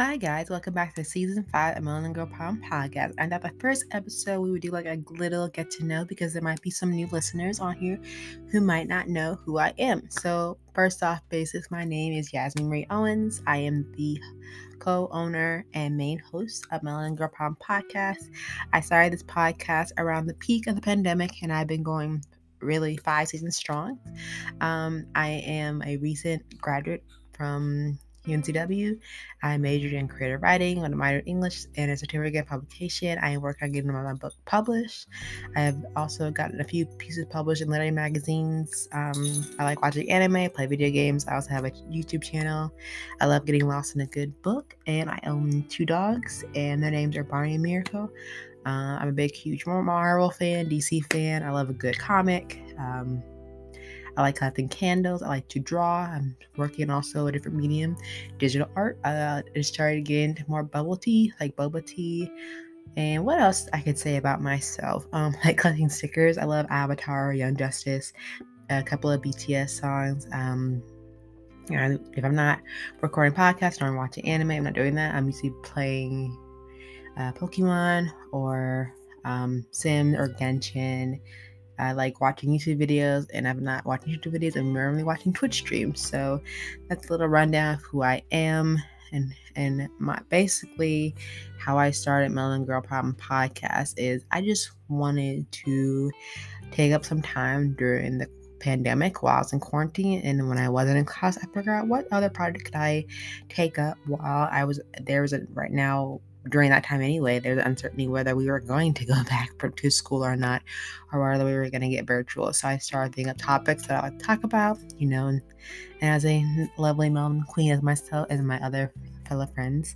Hi guys, welcome back to season five of Melon and Girl Prom Podcast. And at the first episode, we would do like a little get to know because there might be some new listeners on here who might not know who I am. So first off, basis, my name is Yasmin Ray Owens. I am the co-owner and main host of Melon Girl Prom Podcast. I started this podcast around the peak of the pandemic, and I've been going really five seasons strong. Um, I am a recent graduate from UNCW. I majored in creative writing with a minor in English and a certificate publication. I work on getting my book published. I have also gotten a few pieces published in literary magazines. Um, I like watching anime, play video games. I also have a YouTube channel. I love getting lost in a good book, and I own two dogs, and their names are Barney and Miracle. Uh, I'm a big, huge Marvel fan, DC fan. I love a good comic. Um, I like collecting candles. I like to draw. I'm working also a different medium, digital art. Uh, I started getting more bubble tea, like boba tea. And what else I could say about myself? Um, like collecting stickers. I love Avatar, Young Justice, a couple of BTS songs. Um, you know, if I'm not recording podcasts or I'm watching anime, I'm not doing that. I'm usually playing uh, Pokemon or um, Sim or Genshin I like watching YouTube videos, and I'm not watching YouTube videos. I'm normally watching Twitch streams. So that's a little rundown of who I am and and my basically how I started Melon Girl Problem podcast is I just wanted to take up some time during the pandemic while I was in quarantine and when I wasn't in class I figured out what other project could I take up while I was there was a right now during that time anyway, there's uncertainty whether we were going to go back to school or not, or whether we were going to get virtual. So I started thinking of topics that I would talk about, you know, and, and as a lovely mom queen as myself, as my other fellow friends,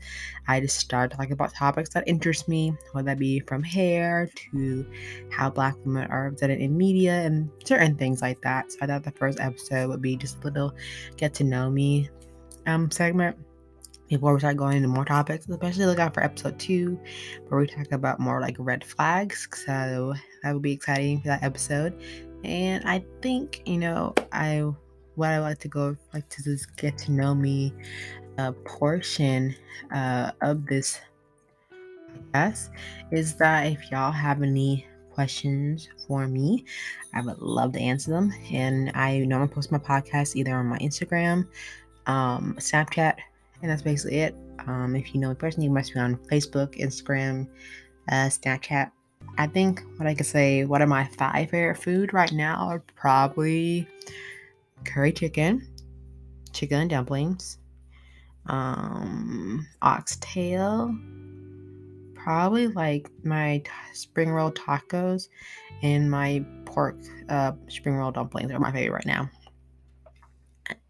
I just started talking about topics that interest me, whether that be from hair to how Black women are represented in media and certain things like that. So I thought the first episode would be just a little get to know me um segment before we start going into more topics, especially look out for episode two, where we talk about more like red flags. So that would be exciting for that episode. And I think, you know, I what I like to go like to just get to know me a portion uh, of this podcast is that if y'all have any questions for me, I would love to answer them. And I normally post my podcast either on my Instagram, um, Snapchat, and that's basically it. Um, if you know me personally, you must be on Facebook, Instagram, uh, Snapchat. I think what I could say, what are my five favorite food right now are probably curry chicken, chicken and dumplings, um, oxtail, probably like my t- spring roll tacos, and my pork uh, spring roll dumplings are my favorite right now.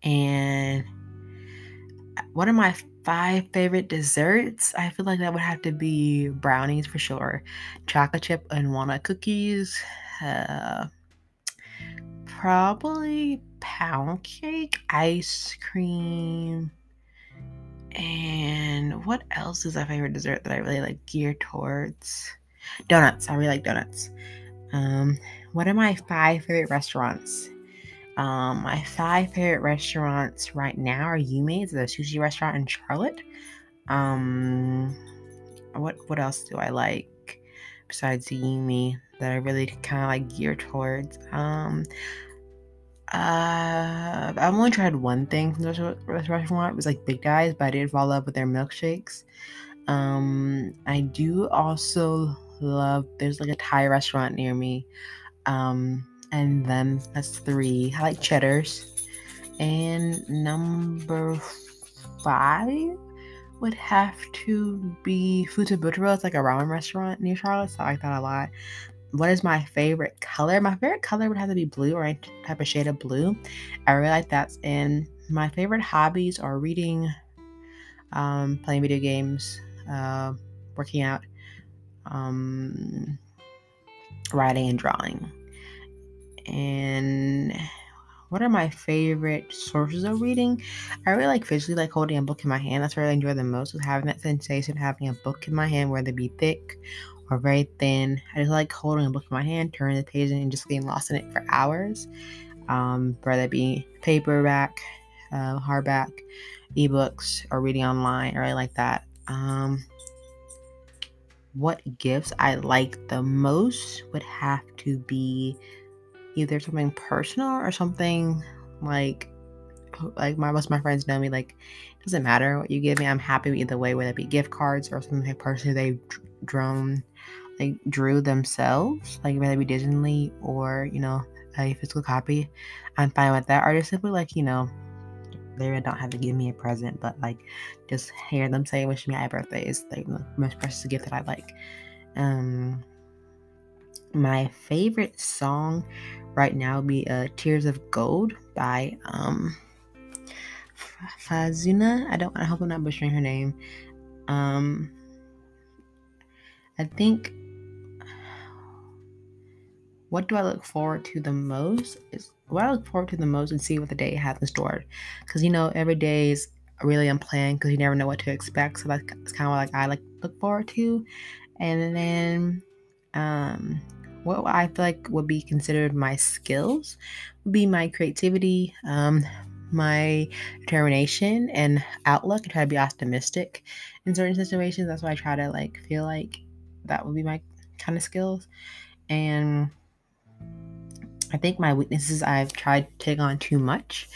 And one of my five favorite desserts, I feel like that would have to be brownies for sure. Chocolate chip and walnut cookies. Uh, probably pound cake, ice cream. And what else is a favorite dessert that I really like geared towards? Donuts. I really like donuts. Um, what are my five favorite restaurants? Um, my five favorite restaurants right now are Yumi's, the sushi restaurant in Charlotte. Um, what what else do I like besides Yumi that I really kind of like gear towards? Um, uh, I've only tried one thing from this restaurant. It was like Big Guys, but I did fall in love with their milkshakes. Um, I do also love. There's like a Thai restaurant near me. Um, and then that's three. I like cheddars. And number five would have to be Futabutaro. It's like a ramen restaurant near Charlotte, so I like that a lot. What is my favorite color? My favorite color would have to be blue or any type of shade of blue. I really like that. And my favorite hobbies are reading, um, playing video games, uh, working out, um, writing, and drawing. And what are my favorite sources of reading? I really like visually like holding a book in my hand. That's what I enjoy the most is having that sensation having a book in my hand, whether it be thick or very thin. I just like holding a book in my hand, turning the page and just getting lost in it for hours. Um, whether it be paperback, uh, hardback, ebooks or reading online or like that. Um, what gifts I like the most would have to be either something personal or something like like my most of my friends know me like it doesn't matter what you give me i'm happy either way whether it be gift cards or something personally they've drawn like drew themselves like whether it be digitally or you know a physical copy i'm fine with that or just simply like you know they don't have to give me a present but like just hear them say wish me happy birthday is like the most precious gift that i like um my favorite song right now would be uh, Tears of Gold by um, Fazuna. I don't. I hope I'm not butchering her name. Um, I think. What do I look forward to the most? Is what I look forward to the most and see what the day has in store. Because you know, every day is really unplanned because you never know what to expect. So that's, kind of like I like look forward to. And then um what I feel like would be considered my skills would be my creativity, um, my determination and outlook. I try to be optimistic in certain situations. That's why I try to like feel like that would be my kind of skills. And I think my weaknesses I've tried to take on too much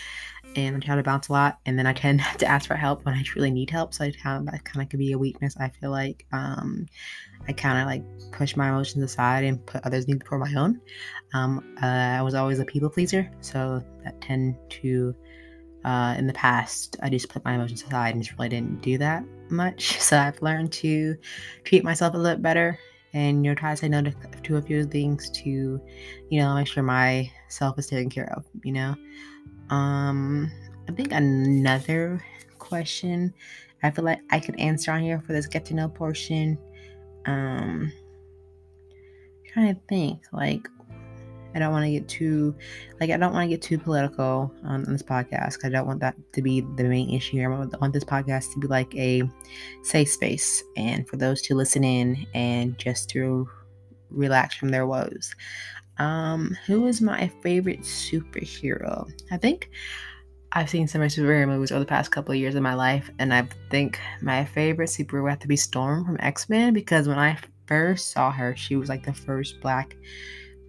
and I try to bounce a lot and then I tend to ask for help when I truly need help. So I kind of, that kind of could be a weakness. I feel like um, I kind of like push my emotions aside and put others' needs before my own. Um, uh, I was always a people pleaser, so that tend to, uh, in the past, I just put my emotions aside and just really didn't do that much. So I've learned to treat myself a little better and you know try to say no to, to a few things to, you know, make sure my self is taken care of. You know, um, I think another question I feel like I could answer on here for this get to know portion um trying to think like I don't want to get too like I don't want to get too political on this podcast. I don't want that to be the main issue here. I want this podcast to be like a safe space and for those to listen in and just to relax from their woes. Um, who is my favorite superhero? I think I've seen some superhero movies over the past couple of years of my life, and I think my favorite superhero would have to be Storm from X Men because when I first saw her, she was like the first black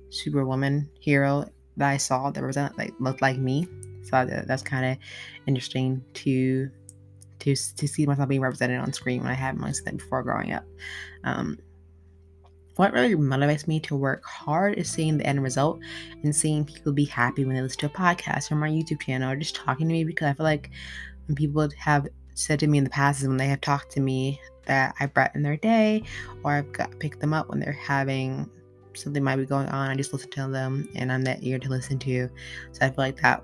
superwoman hero that I saw that was like looked like me. So that's kind of interesting to to to see myself being represented on screen when I haven't really seen that before growing up. Um, what really motivates me to work hard is seeing the end result and seeing people be happy when they listen to a podcast or my YouTube channel or just talking to me because I feel like when people have said to me in the past is when they have talked to me that I brighten their day or I've got picked them up when they're having something might be going on. I just listen to them and I'm that ear to listen to. So I feel like that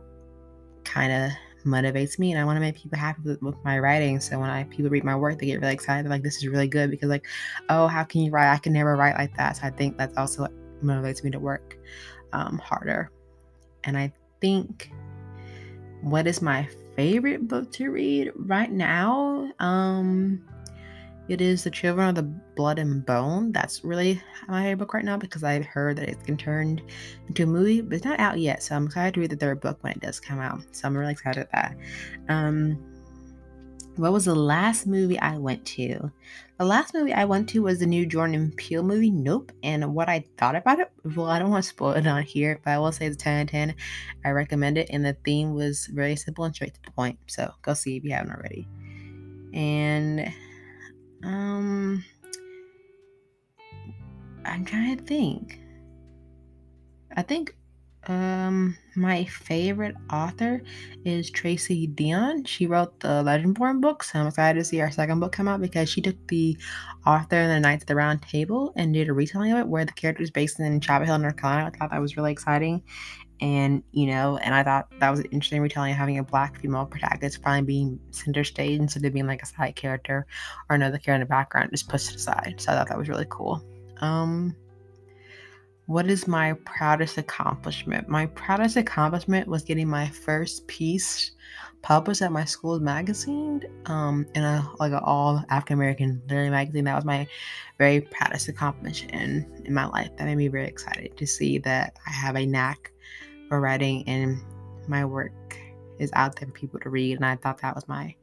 kind of motivates me and I want to make people happy with, with, my writing. So when I people read my work, they get really excited. They're like, this is really good because like, oh, how can you write? I can never write like that. So I think that's also what motivates me to work um, harder. And I think what is my favorite book to read right now? Um, it is The Children of the Blood and Bone. That's really my book right now because I've heard that it's been turned into a movie, but it's not out yet. So I'm excited to read the third book when it does come out. So I'm really excited at that. Um, what was the last movie I went to? The last movie I went to was the new Jordan Peele movie, Nope. And what I thought about it, well, I don't want to spoil it on here, but I will say it's 10 out of 10. I recommend it. And the theme was very simple and straight to the point. So go see if you haven't already. And I'm trying to think. I think um my favorite Arthur is Tracy Deonn. She wrote the Legendborn books. I'm excited to see our second book come out because she took the author and the Knights of the Round Table and did a retelling of it where the character is based in Chapel Hill, North Carolina. I thought that was really exciting and you know and i thought that was an interesting retelling of having a black female protagonist finally being center stage instead of being like a side character or another character in the background just pushed aside so i thought that was really cool um what is my proudest accomplishment my proudest accomplishment was getting my first piece published at my school's magazine um in a like an all african american literary magazine that was my very proudest accomplishment in, in my life that made me very excited to see that i have a knack for writing and my work is out there for people to read. And I thought that was my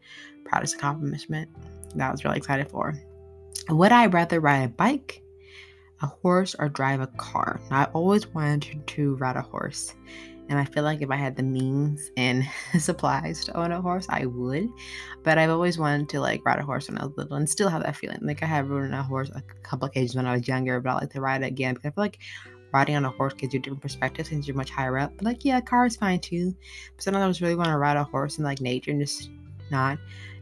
proudest accomplishment that I was really excited for. Would I rather ride a bike, a horse, or drive a car? I always wanted to ride a horse. And I feel like if I had the means and supplies to own a horse, I would. But I've always wanted to like ride a horse when I was little and still have that feeling. Like I have ridden a horse a couple of occasions when I was younger, but I like to ride it again because I feel like riding on a horse gives you different perspectives since you're much higher up. But like, yeah, a car is fine too. But sometimes I just really want to ride a horse in like nature and just not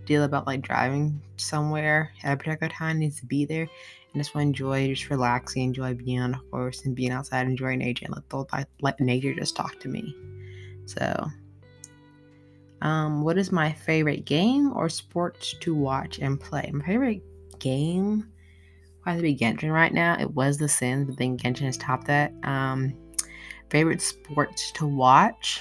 deal about like driving somewhere at a particular time needs to be there and just want to enjoy just relaxing, enjoy being on a horse and being outside, enjoying nature and let the let nature just talk to me. So um, what is my favorite game or sport to watch and play? My favorite game to be Genshin right now. It was The Sims, but then Genshin has topped that. Um, favorite sports to watch?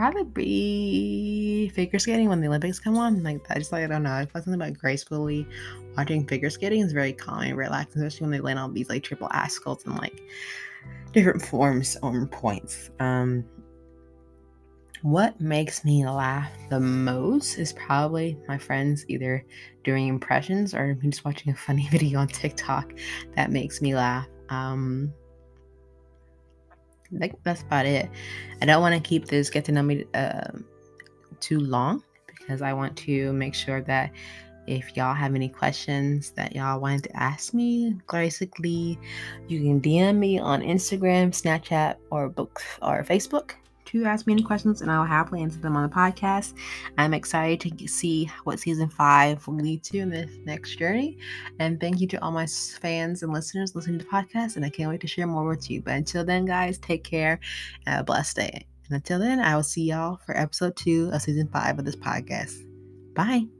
Probably be figure skating when the Olympics come on. Like I just like I don't know. I feel something about gracefully watching figure skating is very calming, and relaxing, especially when they land on these like triple axels and like different forms or points. Um, what makes me laugh the most is probably my friends either doing impressions or me just watching a funny video on TikTok that makes me laugh. Um, Think that's about it. I don't want to keep this get to know me uh, too long because I want to make sure that if y'all have any questions that y'all wanted to ask me, basically, you can DM me on Instagram, Snapchat, or book or Facebook to ask me any questions and I'll happily answer them on the podcast. I'm excited to see what season five will lead to in this next journey. And thank you to all my fans and listeners listening to the podcast. And I can't wait to share more with you. But until then, guys, take care and have a blessed day. And until then, I will see y'all for episode two of season five of this podcast. Bye.